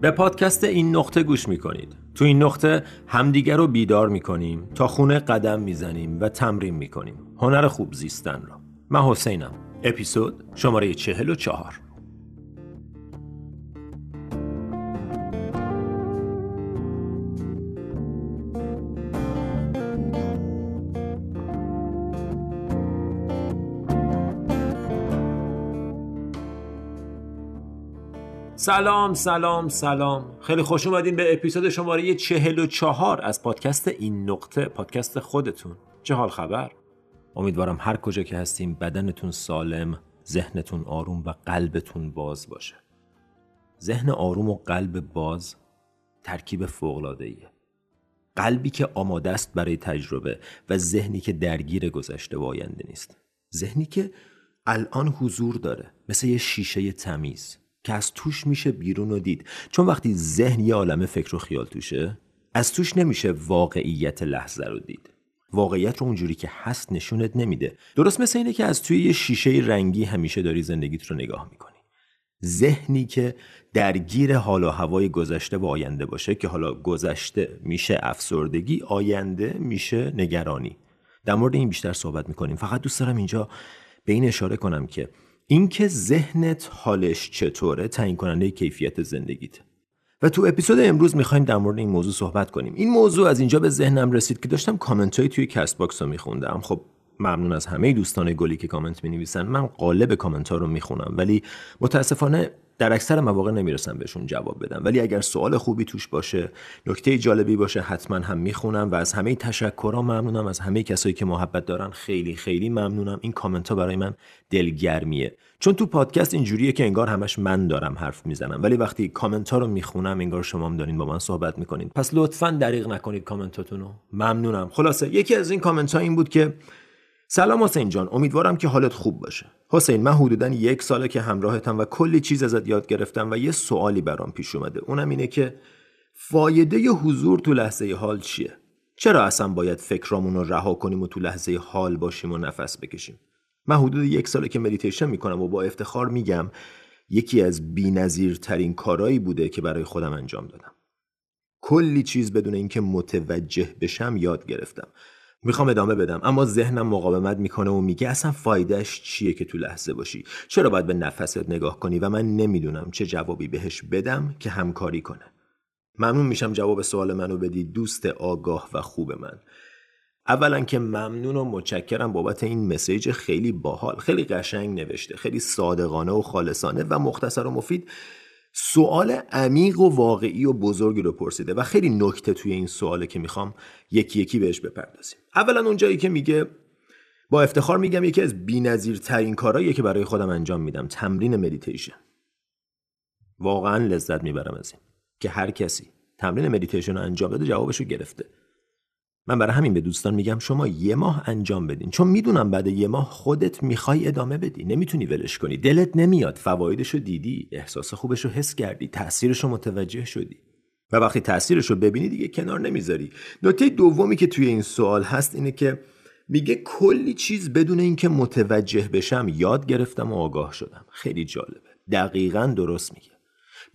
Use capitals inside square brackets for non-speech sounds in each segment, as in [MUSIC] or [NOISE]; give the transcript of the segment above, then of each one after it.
به پادکست این نقطه گوش می‌کنید. تو این نقطه همدیگر رو بیدار می‌کنیم تا خونه قدم می‌زنیم و تمرین می‌کنیم. هنر خوب زیستن را. من حسینم. اپیزود شماره چهل و چهار. سلام سلام سلام. خیلی خوش اومدین به اپیزود شماره چهل و چهار از پادکست این نقطه پادکست خودتون. چه حال خبر؟ امیدوارم هر کجا که هستیم بدنتون سالم ذهنتون آروم و قلبتون باز باشه. ذهن آروم و قلب باز ترکیب فوقلادهیه قلبی که آماده است برای تجربه و ذهنی که درگیر گذشته و آینده نیست. ذهنی که الان حضور داره مثل یه شیشه تمیز. که از توش میشه بیرون و دید. چون وقتی ذهن یه عالم فکر و خیال توشه از توش نمیشه واقعیت لحظه رو دید. واقعیت رو اونجوری که هست نشونت نمیده. درست مثل اینه که از توی یه شیشه رنگی همیشه داری زندگیت رو نگاه می‌کنی. ذهنی که درگیر حال و هوای گذشته و آینده باشه که حالا گذشته میشه افسردگی آینده میشه نگرانی. در مورد این بیشتر صحبت می‌کنیم. فقط دوست دارم اینجا به این اشاره کنم که اینکه ذهنت حالش چطوره تعیین کننده کیفیت زندگیت. و تو اپیزود امروز می‌خوایم در مورد این موضوع صحبت کنیم. این موضوع از اینجا به ذهنم رسید که داشتم کامنت های توی Castbox رو میخوندم. خب ممنون از همه دوستان گلی که کامنت می نویسن من غالب کامنت ها رو می‌خونم. ولی متاسفانه در اکثر مواقع نمی‌رسم بهشون جواب بدم. ولی اگر سوال خوبی توش باشه نکته جالبی باشه حتما هم می‌خونم و از همه تشکرها ممنونم. از همه کسایی که محبت دارن خیلی خیلی ممنونم. این کامنت ها برای من دلگرمیه. چون تو پادکست اینجوریه که انگار همش من دارم حرف می‌زنم. ولی وقتی کامنت ها رو می‌خونم انگار شما هم دارین با من صحبت می‌کنین. پس لطفا دریغ نکنید کامنتاتون رو. ممنونم. خلاصه یکی از این کامنت ها این بود که سلام حسین جان امیدوارم که حالت خوب باشه. حسین من حدودا یک ساله که همراهتم و کلی چیز ازت یاد گرفتم و یه سوالی برام پیش اومده. اونم اینه که فایده حضور تو لحظه حال چیه؟ چرا اصلا باید فکرامون رو رها کنیم و تو لحظه حال باشیم و نفس بکشیم؟ من حدود یک ساله که مدیتیشن می‌کنم و با افتخار میگم یکی از بی‌نظیرترین کارایی بوده که برای خودم انجام دادم. کلی چیز بدون اینکه متوجه بشم یاد گرفتم. می‌خوام ادامه بدم. اما ذهنم مقاومت می‌کنه و میگه اصلا فایدهش چیه که تو لحظه باشی؟ چرا باید به نفست نگاه کنی و من نمی‌دونم چه جوابی بهش بدم که همکاری کنه. ممنون میشم جواب سوال منو بدی دوست آگاه و خوب من. اولا که ممنون و متشکرم بابت این مسیج خیلی باحال خیلی قشنگ نوشته خیلی صادقانه و خالصانه و مختصر و مفید. سوال عمیق و واقعی و بزرگی رو پرسیده و خیلی نکته توی این سواله که می‌خوام یکی یکی بهش بپردازیم. اولا اون جایی که میگه با افتخار میگم یکی از بی‌نظیرترین کارهاییه که برای خودم انجام میدم تمرین مدیتیشن. واقعا لذت می‌برم از این که هر کسی تمرین مدیتیشن رو انجام داده جوابش رو گرفته. من برای همین به دوستان میگم شما یه ماه انجام بدین. چون می‌دونم بعد یه ماه خودت می‌خوای ادامه بدی. نمی‌تونی ولش کنی. دلت نمیاد. فوایدش رو دیدی. احساس خوبش رو حس کردی. تاثیرش رو متوجه شدی. و وقتی تاثیرش رو ببینی دیگه کنار نمی‌ذاری. نکته دومی که توی این سوال هست اینه که میگه کلی چیز بدون اینکه متوجه بشم یاد گرفتم و آگاه شدم. خیلی جالبه. دقیقا درست میگه.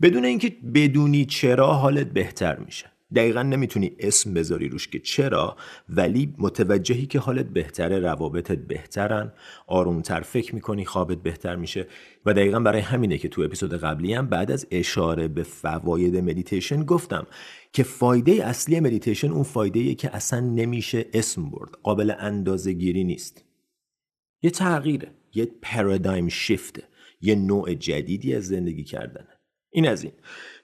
بدون اینکه بدونی چرا حالت بهتر میشه. دقیقا نمی‌تونی اسم بذاری روش که چرا ولی متوجهی که حالت بهتره روابطت بهترن آرومتر فکر می‌کنی خوابت بهتر میشه و دقیقا برای همینه که تو اپیزود قبلی هم بعد از اشاره به فواید مدیتیشن گفتم که فایده اصلی مدیتیشن اون فایده که اصلا نمیشه اسم برد قابل اندازه گیری نیست. یه تغییره یه پارادایم شیفته یه نوع جدیدی از زندگی کردنه. این از این.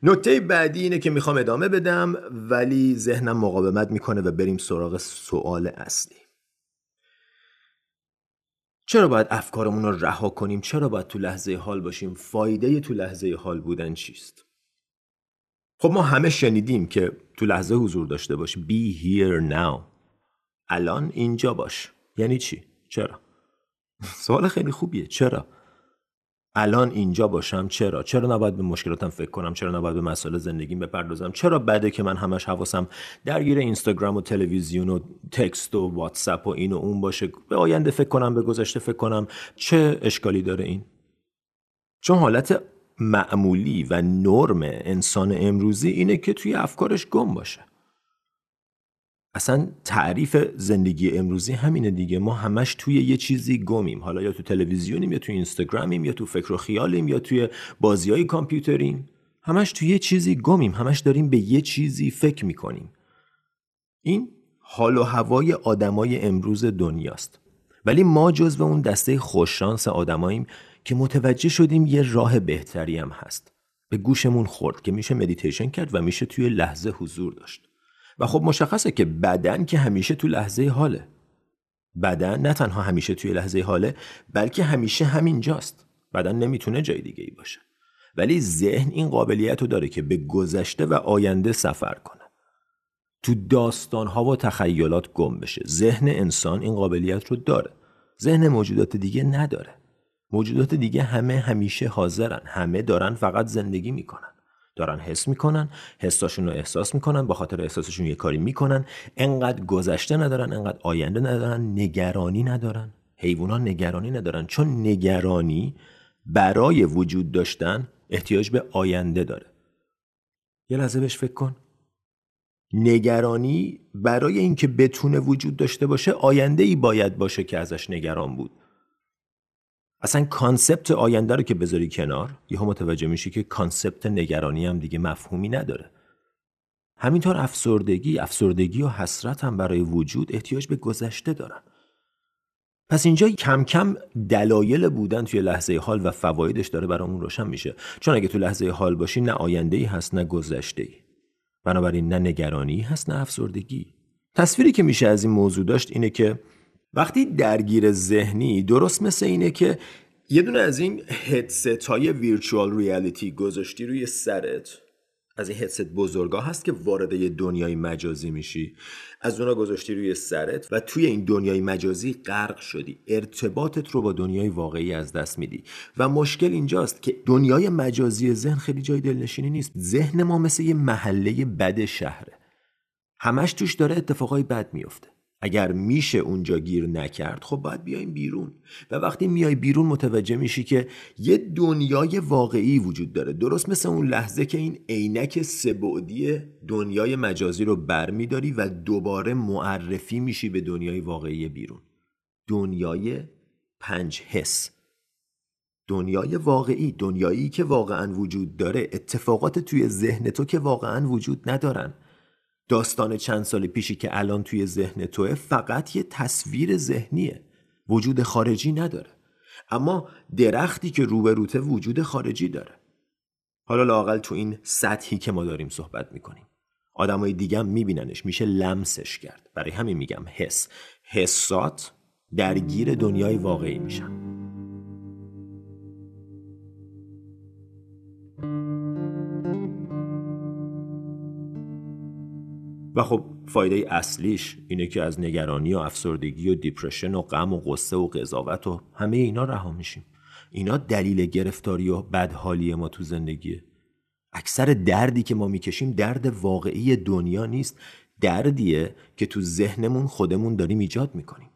نکته بعدی اینه که می‌خوام ادامه بدم ولی ذهنم مقاومت می‌کنه و بریم سراغ سوال اصلی. چرا باید افکارمون رو رها کنیم؟ چرا باید تو لحظه حال باشیم؟ فایده تو لحظه حال بودن چیست؟ خب ما همه شنیدیم که تو لحظه حضور داشته باش. Be here now. الان اینجا باش. یعنی چی؟ چرا؟ [LAUGHS] سوال خیلی خوبیه. چرا؟ الان اینجا باشم چرا؟ چرا نباید به مشکلاتم فکر کنم؟ چرا نباید به مسائل زندگیم بپردازم؟ چرا بده که من همش حواسم درگیر اینستاگرام و تلویزیون و تکست و واتساپ و این و اون باشه؟ به آینده فکر کنم به گذشته فکر کنم. چه اشکالی داره این؟ چون حالت معمولی و نرم انسان امروزی اینه که توی افکارش گم باشه. اصلا تعریف زندگی امروزی همینه دیگه. ما همش توی یه چیزی گمیم. حالا یا تو تلویزیونیم یا تو اینستاگرامیم یا تو فکر و خیالیم یا توی بازی های کامپیوتریم. همش توی یه چیزی گمیم. همش داریم به یه چیزی فکر می‌کنیم. این حال و هوای آدمای امروز دنیاست. ولی ما جزو اون دسته خوششانس آدماییم که متوجه شدیم یه راه بهتری هم هست. به گوشمون خورد که میشه مدیتیشن کرد و میشه توی لحظه حضور داشت. و خب مشخصه که بدن که همیشه تو لحظه حاله. بدن نه تنها همیشه توی لحظه حاله بلکه همیشه همینجاست. بدن نمی‌تونه جای دیگه ای باشه. ولی ذهن این قابلیت رو داره که به گذشته و آینده سفر کنه. تو داستانها و تخیلات گم بشه. ذهن انسان این قابلیت رو داره. ذهن موجودات دیگه نداره. موجودات دیگه همه همیشه حاضرن. همه دارن فقط زندگی می‌کنن. دارن حس می‌کنن حساشون رو احساس می‌کنن با خاطر احساسشون یه کاری می‌کنن. انقدر گذشته ندارن انقدر آینده ندارن نگرانی ندارن. حیوانات نگرانی ندارن. چون نگرانی برای وجود داشتن احتیاج به آینده داره. یه لحظه بهش فکر کن. نگرانی برای اینکه بتونه وجود داشته باشه آینده ای باید باشه که ازش نگران بود. اصلا concept آینده رو که بذاری کنار یهو متوجه میشی که concept نگرانی هم دیگه مفهومی نداره. همینطور افسردگی افسردگی و حسرت هم برای وجود احتیاج به گذشته دارن. پس اینجا کم کم دلایل بودن توی لحظه حال و فوایدش داره برامون روشن میشه. چون اگه تو لحظه حال باشی نه آینده ای هست نه گذشته ای بنابراین نه نگرانی هست نه افسردگی. تصویری که میشه از این موضوع داشت اینه که وقتی درگیر ذهنی درست مثل اینه که یه دونه از این هدست های ویرچوال ریالیتی گذاشتی روی سرت. از این هدست بزرگا هست که وارد یه دنیای مجازی میشی. از اونا گذاشتی روی سرت و توی این دنیای مجازی غرق شدی. ارتباطت رو با دنیای واقعی از دست میدی. و مشکل اینجاست که دنیای مجازی ذهن خیلی جای دلنشینی نیست. ذهن ما مثل یه محله بد شهره. همش توش داره اتفاقای بد میفته. اگر میشه اونجا گیر نکرد خب باید بیایم بیرون. و وقتی میای بیرون متوجه میشی که یه دنیای واقعی وجود داره. درست مثل اون لحظه که این عینک سبعدی دنیای مجازی رو برمیداری و دوباره معرفی میشی به دنیای واقعی بیرون. دنیای پنج حس. دنیای واقعی دنیایی که واقعا وجود داره اتفاقات توی ذهن تو که واقعا وجود ندارن. داستان چند سال پیشی که الان توی ذهن توه فقط یه تصویر ذهنیه. وجود خارجی نداره. اما درختی که روبروته وجود خارجی داره. حالا لاقل تو این سطحی که ما داریم صحبت می‌کنیم. آدمای دیگه هم میبیننش. میشه لمسش کرد. برای همین میگم حس. حسات درگیر دنیای واقعی میشن. و خب فایده اصلیش اینه که از نگرانی و افسردگی و دیپرشن و غم و قصه و قضاوت و همه اینا رها میشیم. اینا دلیل گرفتاری و بدحالی ما تو زندگیه. اکثر دردی که ما می‌کشیم درد واقعی دنیا نیست دردیه که تو ذهنمون خودمون داریم ایجاد می‌کنیم.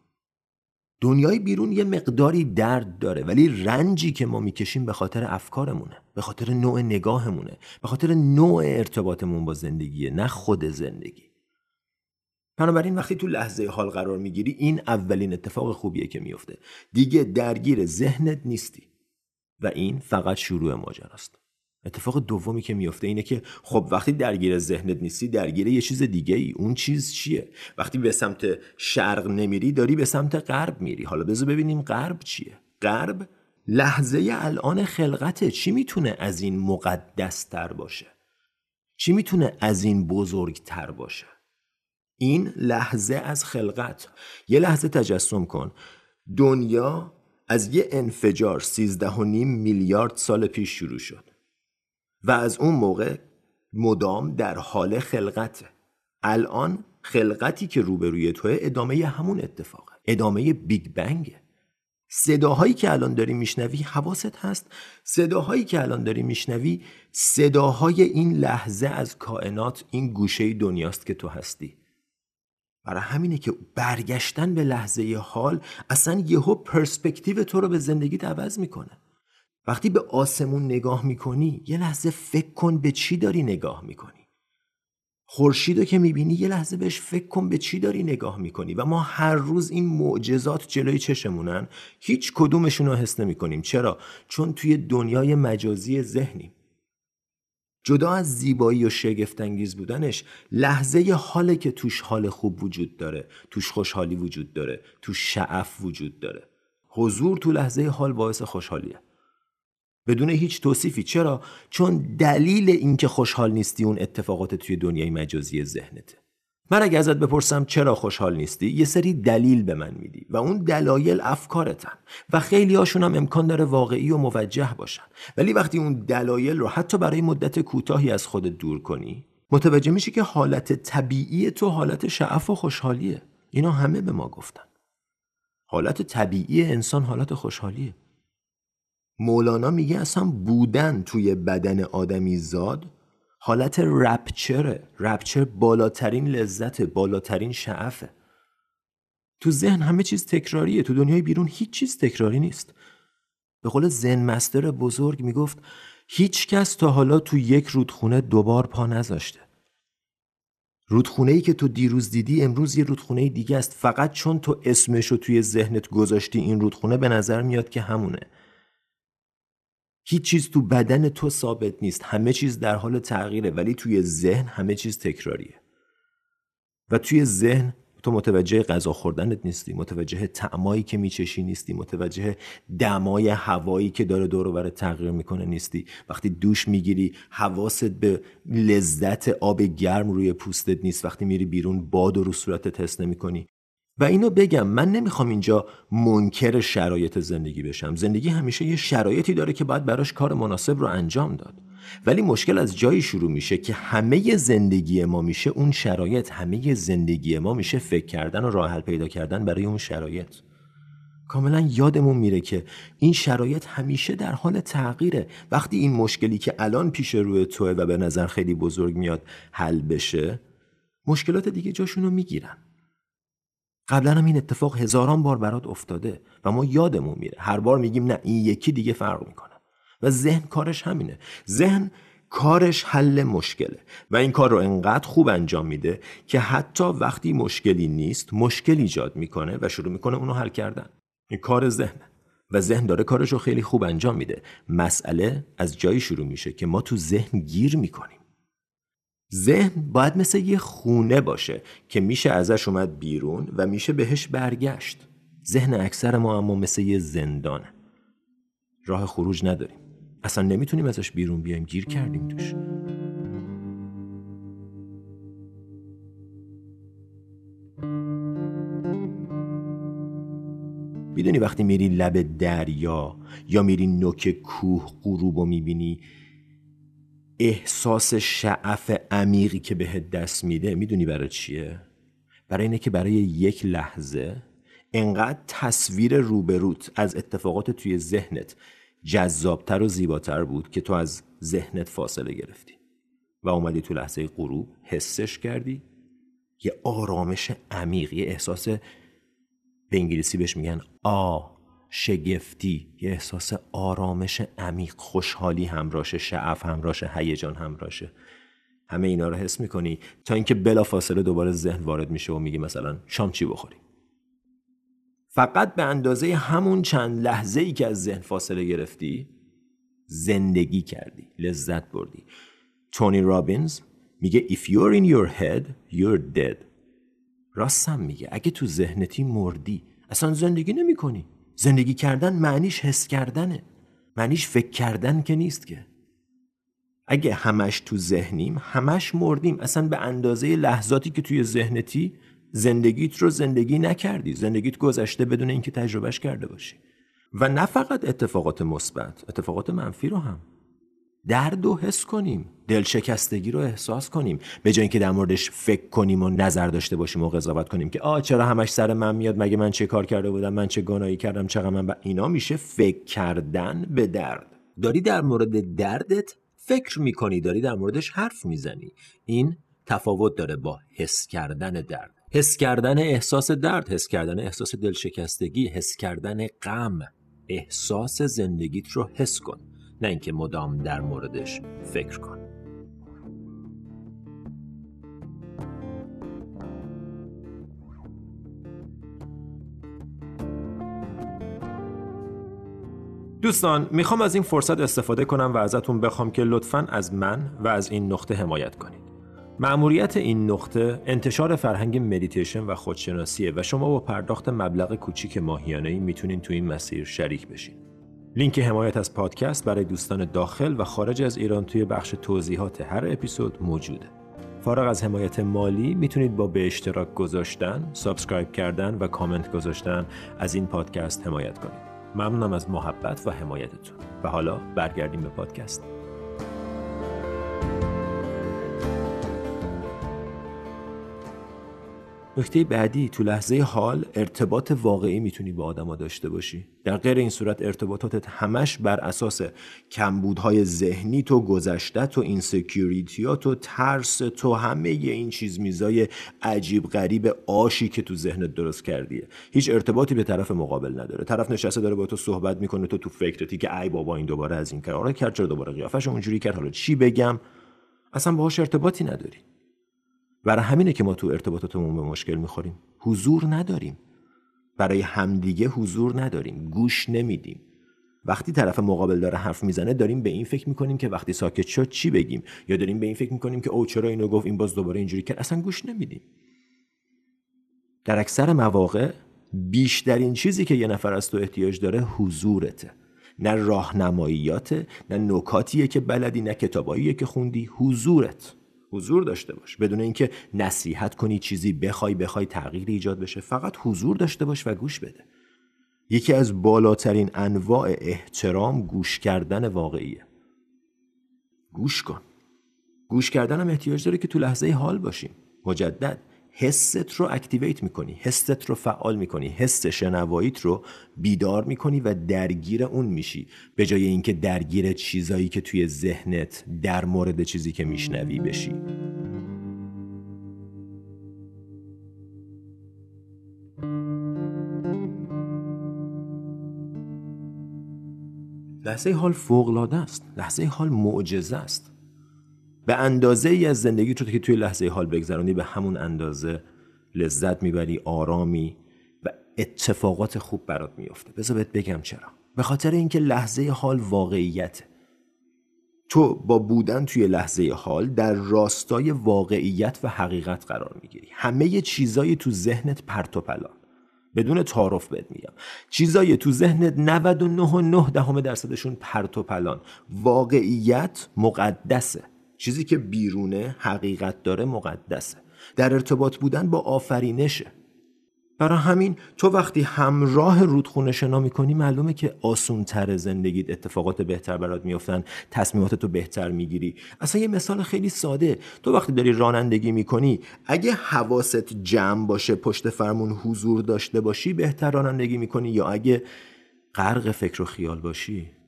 دنیای بیرون یه مقداری درد داره ولی رنجی که ما می‌کشیم به خاطر افکارمونه به خاطر نوع نگاهمونه به خاطر نوع ارتباطمون با زندگیه نه خود زندگی. بنابراین وقتی تو لحظه حال قرار می‌گیری این اولین اتفاق خوبیه که میفته دیگه درگیر ذهنت نیستی. و این فقط شروع ماجراست. اتفاق دومی که میفته اینه که خب وقتی درگیر ذهنت نیستی درگیر یه چیز دیگه ای اون چیز چیه؟ وقتی به سمت شرق نمیری داری به سمت غرب میری. حالا بذار ببینیم غرب چیه. غرب لحظه الان خلقته. چی می‌تونه از این مقدس تر باشه؟ چی می‌تونه از این بزرگتر باشه؟ این لحظه از خلقت. یه لحظه تجسم کن. دنیا از یه انفجار سیزده و نیم میلیارد سال پیش شروع شد و از اون موقع مدام در حال خلقته. الان خلقتی که روبروی توه ادامه همون اتفاقه. ادامه بیگ بنگه. صداهایی که الان داری میشنوی حواست هست. صداهایی که الان داری میشنوی صداهای این لحظه از کائنات این گوشه دنیاست که تو هستی. برای همینه که برگشتن به لحظه حال اصلا یهو پرسپکتیو تو رو به زندگی عوض می‌کنه. وقتی به آسمون نگاه می‌کنی یه لحظه فکر کن به چی داری نگاه می‌کنی. خورشید رو که می‌بینی یه لحظه بهش فکر کن به چی داری نگاه می‌کنی. و ما هر روز این معجزات جلوی چشمونن هیچ کدومشون رو حس نمی‌کنیم. چرا؟ چون توی دنیای مجازی ذهنیم. جدا از زیبایی و شگفتانگیز بودنش لحظه حاله که توش حال خوب وجود داره توش خوشحالی وجود داره توش شعف وجود داره. حضور تو لحظه حال باعث خوشحالیه. بدون هیچ توصیفی. چرا؟ چون دلیل اینکه خوشحال نیستی اون اتفاقات توی دنیای مجازی ذهنته. من اگه ازت بپرسم چرا خوشحال نیستی یه سری دلیل به من میدی و اون دلایل افکارتن و خیلی هاشون هم امکان داره واقعی و موجه باشن. ولی وقتی اون دلایل رو حتی برای مدت کوتاهی از خودت دور کنی متوجه میشی که حالت طبیعی تو حالت شعف و خوشحالیه. اینا همه به ما گفتن. حالت طبیعی انسان حالت خوشحالیه. مولانا میگه اصلا بودن توی بدن آدمی زاد حالت رپچره. رپچر بالاترین لذت بالاترین شعفه. تو ذهن همه چیز تکراریه. تو دنیای بیرون هیچ چیز تکراری نیست. به قول زن مستر بزرگ می‌گفت هیچ کس تا حالا تو یک رودخونه دوبار پا نذاشته. رودخونه ای که تو دیروز دیدی امروز یه رودخونه دیگه است. فقط چون تو اسمشو توی ذهنت گذاشتی این رودخونه به نظر میاد که همونه. هیچ چیز تو بدن تو ثابت نیست. همه چیز در حال تغییره ولی توی ذهن همه چیز تکراریه. و توی ذهن تو متوجه غذا خوردنت نیستی متوجه تعمایی که میچشی نیستی متوجه دمای هوایی که داره دور و تغییر می‌کنه نیستی. وقتی دوش می‌گیری حواست به لذت آب گرم روی پوستت نیست. وقتی میری بیرون باد و رو صورتت حس نمی‌کنی. و اینو بگم من نمی‌خوام اینجا منکر شرایط زندگی بشم. زندگی همیشه یه شرایطی داره که باید براش کار مناسب رو انجام داد. ولی مشکل از جایی شروع میشه که همه زندگی ما میشه اون شرایط همه زندگی ما میشه فکر کردن و راه حل پیدا کردن برای اون شرایط. کاملا یادمون میره که این شرایط همیشه در حال تغییره. وقتی این مشکلی که الان پیش روی توه و به نظر خیلی بزرگ میاد حل بشه مشکلات دیگه جاشونو می‌گیرن. قبلا هم این اتفاق هزاران بار برات افتاده و ما یادمون میره. هر بار میگیم نه این یکی دیگه فرق می‌کنه. و ذهن کارش همینه. ذهن کارش حل مشکله. و این کار رو انقدر خوب انجام میده که حتی وقتی مشکلی نیست مشکل ایجاد می‌کنه و شروع می‌کنه اونو حل کردن. این کار ذهنه و ذهن داره کارش رو خیلی خوب انجام میده. مسئله از جایی شروع میشه که ما تو ذهن گیر می‌کنیم. ذهن باید مثل یه خونه باشه که میشه ازش اومد بیرون و میشه بهش برگشت. ذهن اکثر ما اما مثل یه زندانه. راه خروج نداریم. اصلا نمی‌تونیم ازش بیرون بیایم. گیر کردیم توش. می‌دونی وقتی میری لب دریا یا میری نوک کوه غروب و می‌بینی احساس شعف عمیقی که بهت دست میده می‌دونی برای چیه؟ برای اینه که برای یک لحظه انقدر تصویر روبروت از اتفاقات توی ذهنت جذابتر و زیباتر بود که تو از ذهنت فاصله گرفتی و اومدی تو لحظه غروب حسش کردی یه آرامش عمیق یه احساس به انگلیسی بهش میگن آ شگفتی یه احساس آرامش عمیق خوشحالی همراشه شعف همراشه هیجان همراشه همه اینا رو حس می‌کنی تا اینکه بلا فاصله دوباره ذهن وارد میشه و میگی مثلا شام چی بخوری؟ فقط به اندازه همون چند لحظه ای که از ذهن فاصله گرفتی زندگی کردی لذت بردی. تونی رابینز میگه if you're in your head you're dead. راستم میگه اگه تو ذهنتی مردی اصلا زندگی نمی کنی زندگی کردن معنیش حس کردنه. معنیش فکر کردن که نیست که. اگه همش تو ذهنیم همش مردیم. اصلا به اندازه لحظاتی که توی ذهنتی زندگیت رو زندگی نکردی. زندگیت گذشته بدون اینکه تجربهش کرده باشی. و نه فقط اتفاقات مثبت اتفاقات منفی رو هم. درد و حس کنیم. دلشکستگی رو احساس کنیم. به جای اینکه در موردش فکر کنیم و نظر داشته باشیم و قضاوت کنیم که آ چرا همش سر من میاد؟ مگه من چه کار کرده بودم؟ من چه گناهی کردم؟ چقدر من ب... اینا میشه فکر کردن به درد. داری در مورد دردت فکر می‌کنی داری در موردش حرف می‌زنی. این تفاوت داره با حس کردن درد. حس کردن احساس درد حس کردن احساس دلشکستگی حس کردن غم. احساس زندگیت رو حس کن. نه اینکه مدام در موردش فکر کن دوستان می‌خوام از این فرصت استفاده کنم و ازتون بخوام که لطفا از من و از این نقطه حمایت کنید ماموریت این نقطه انتشار فرهنگ مدیتیشن و خودشناسیه و شما با پرداخت مبلغ کوچیک ماهیانه ای می‌تونین تو این مسیر شریک بشین. لینک حمایت از پادکست برای دوستان داخل و خارج از ایران توی بخش توضیحات هر اپیزود موجوده. فارغ از حمایت مالی می‌تونید با به اشتراک گذاشتن، subscribe کردن و کامنت گذاشتن از این پادکست حمایت کنید. ممنونم از محبت و حمایتتون. و حالا برگردیم به پادکست. نکته بعدی تو لحظه حال ارتباط واقعی می‌تونی با آدما داشته باشی. در غیر این صورت ارتباطاتت همش بر اساس کمبودهای ذهنی تو گذشته تو insecurity تو ترس تو همه این چیز میزای عجیب غریب آشی که تو ذهنت درست کردیه. هیچ ارتباطی به طرف مقابل نداره. طرف نشسته داره با تو صحبت می‌کنه تو تو فکرتی که ای بابا این دوباره از این کار. کرد چرا دوباره قیافش اونجوری کرد؟ حالا چی بگم؟ اصلا باهاش ارتباطی نداری. برای همینه که ما تو ارتباطاتمون به مشکل می‌خوریم. حضور نداریم. برای همدیگه حضور نداریم. گوش نمیدیم. وقتی طرف مقابل داره حرف می‌زنه داریم به این فکر می‌کنیم که وقتی ساکت شد چی بگیم؟ یا داریم به این فکر می‌کنیم که او چرا اینو گفت؟ این باز دوباره اینجوری کرد؟ اصلا گوش نمیدیم. در اکثر مواقع بیشترین چیزی که یه نفر از تو احتیاج داره حضورته. نه راهنماییاته نه نکاتیه که بلدی نه کتاباییه که خوندی حضورت. حضور داشته باش. بدون اینکه نصیحت کنی چیزی بخوای بخوای تغییر ایجاد بشه. فقط حضور داشته باش و گوش بده. یکی از بالاترین انواع احترام گوش کردن واقعیه. گوش کن. گوش کردن هم احتیاج داره که تو لحظه حال باشیم. مجدد. حست رو اکتیویت می‌کنی حست رو فعال می‌کنی حس شنواییت رو بیدار می‌کنی و درگیر اون میشی. به جای اینکه درگیر چیزایی که توی ذهنت در مورد چیزی که میشنوی بشی. لحظه حال فوقلاده است. لحظه حال معجزه است. به اندازه ای از زندگی تو که توی لحظه حال بگذرانی به همون اندازه لذت می‌بری آرامی و اتفاقات خوب برات میفته بذار بهت بگم چرا. به خاطر اینکه لحظه حال واقعیت تو با بودن توی لحظه حال در راستای واقعیت و حقیقت قرار می‌گیری. همه چیزایی تو ذهنت پرت و پلان. بدون تعارف بهت میگم. چیزایی تو ذهنت 99.9 دهم درصدشون پرت و پلان. واقعیت مقدسه. چیزی که بیرونه حقیقت داره مقدسه. در ارتباط بودن با آفرینشه. برای همین تو وقتی همراه رودخونه شنا می‌کنی معلومه که آسون تر زندگیت اتفاقات بهتر برات میفتن تصمیمات تو بهتر می‌گیری. اصلا یه مثال خیلی ساده. تو وقتی داری رانندگی می‌کنی اگه حواست جمع باشه پشت فرمون حضور داشته باشی بهتر رانندگی می‌کنی؟ یا اگه غرق فکر و خیال باشی؟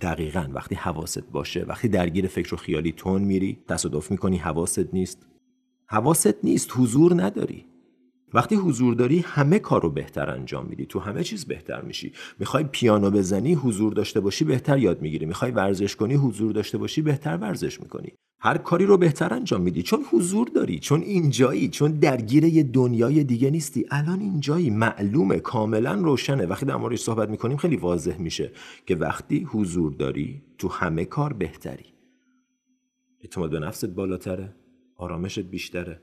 دقیقا وقتی حواست باشه وقتی درگیر فکر و خیالی تون میری تصادف می‌کنی حواست نیست. حواست نیست حضور نداری. وقتی حضور داری همه کار رو بهتر انجام میدی. تو همه چیز بهتر میشی. می‌خوای پیانو بزنی حضور داشته باشی بهتر یاد می‌گیری. می‌خوای ورزش کنی حضور داشته باشی بهتر ورزش می‌کنی. هر کاری رو بهتر انجام میدی. چون حضور داری چون اینجایی چون درگیر یه دنیای دیگه نیستی. الان اینجایی معلومه کاملا روشنه. وقتی در موردش صحبت می‌کنیم خیلی واضح میشه که وقتی حضور داری تو همه کار بهتری. اعتماد به نفست بالاتره آرامشت بیشتره.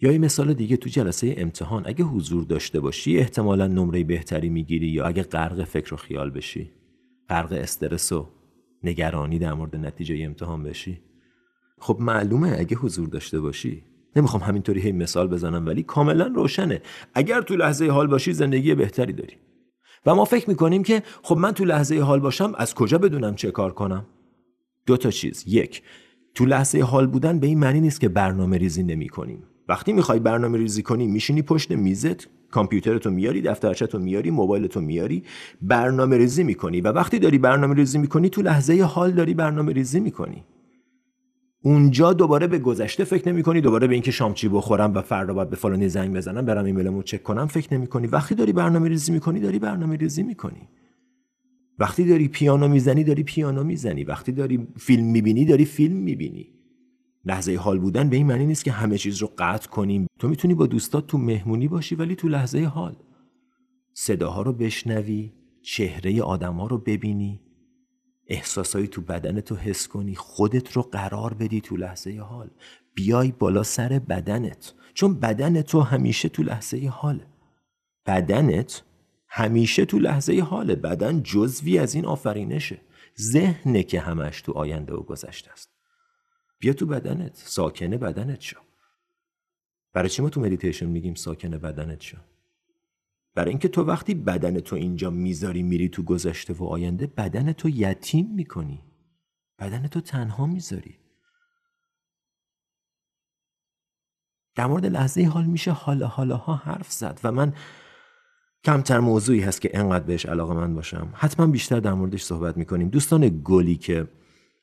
یا یه مثال دیگه تو جلسه امتحان. اگه حضور داشته باشی احتمالا نمره بهتری می‌گیری یا اگه غرق فکر و خیال بشی غرق استرس و نگرانی در مورد نتیجه امتحان بشی. خب معلومه اگه حضور داشته باشی. نمی‌خوام همینطوری هی مثال بزنم ولی کاملا روشنه. اگر تو لحظه حال باشی زندگی بهتری داری. و ما فکر می‌کنیم که خب من تو لحظه حال باشم از کجا بدونم چه کار کنم؟ دو تا چیز. یک تو لحظه حال بودن به این معنی نیست که برنامه ریزی نمی کنیم وقتی می‌خوای برنامه ریزی کنی میشینی پشت میزت کامپیوترتو میاری دفترچتو میاری موبایلتو میاری برنامه ریزی می‌کنی. و وقتی داری برنامه ریزی می‌کنی تو لحظه حال داری برنامه ریزی می‌کنی. اونجا دوباره به گذشته فکر نمی کنی دوباره به اینکه شام چی بخورم و فردا باید به فلانی زنگ بزنم برم ایمیلمو چک کنم فکر نمی کنی وقتی داری برنامه ریزی می‌کنی داری برنامه ریزی می‌کنی. وقتی داری پیانو می‌زنی داری پیانو می‌زنی. وقتی داری فیلم می‌بینی داری فیلم می‌بینی. لحظه حال بودن به این معنی نیست که همه چیز رو قطع کنیم. تو می‌تونی با دوستات تو مهمونی باشی ولی تو لحظه حال. صداها رو بشنوی چهره آدما رو ببینی. احساسایی تو بدن تو حس کنی خودت رو قرار بدی تو لحظه حال. بیای بالا سر بدنت چون بدن تو همیشه تو لحظه حال بدنت همیشه تو لحظه حال بدن جزوی از این آفرینشه. ذهنه که همش تو آینده و گذشته است. بیا تو بدنت ساکنه بدنت شو. برای چی ما تو مدیتیشن میگیم ساکن بدنت شو؟ برای اینکه تو وقتی بدن تو اینجا می‌ذاری میری تو گذشته و آینده بدن تو یتیم می‌کنی. بدن تو تنها می‌ذاری. در مورد لحظه حال میشه حالا حالاها حرف زد و من کمتر موضوعی هست که انقدر بهش علاقه‌مند باشم. حتما بیشتر در موردش صحبت می‌کنیم. دوستان گلی که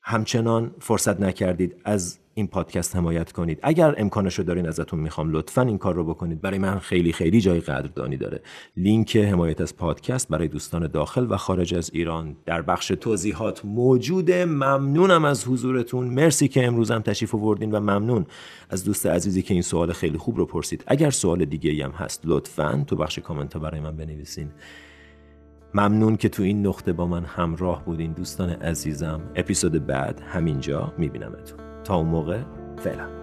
همچنان فرصت نکردید از این پادکست حمایت کنید. اگر امکانش رو دارین ازتون می‌خوام لطفا این کار رو بکنید. برای من خیلی خیلی جای قدردانی داره. لینک حمایت از پادکست برای دوستان داخل و خارج از ایران در بخش توضیحات موجوده. ممنونم از حضورتون. مرسی که امروزم تشریف آوردین و ممنون از دوست عزیزی که این سوال خیلی خوب رو پرسید. اگر سوال دیگه هم هست لطفا تو بخش کامنت برای من بنویسین. ممنون که تو این نقطه با من همراه بودین. دوستان عزیزم اپیزود بعد همینجا میبینمتون. تا اون موقع فعلا.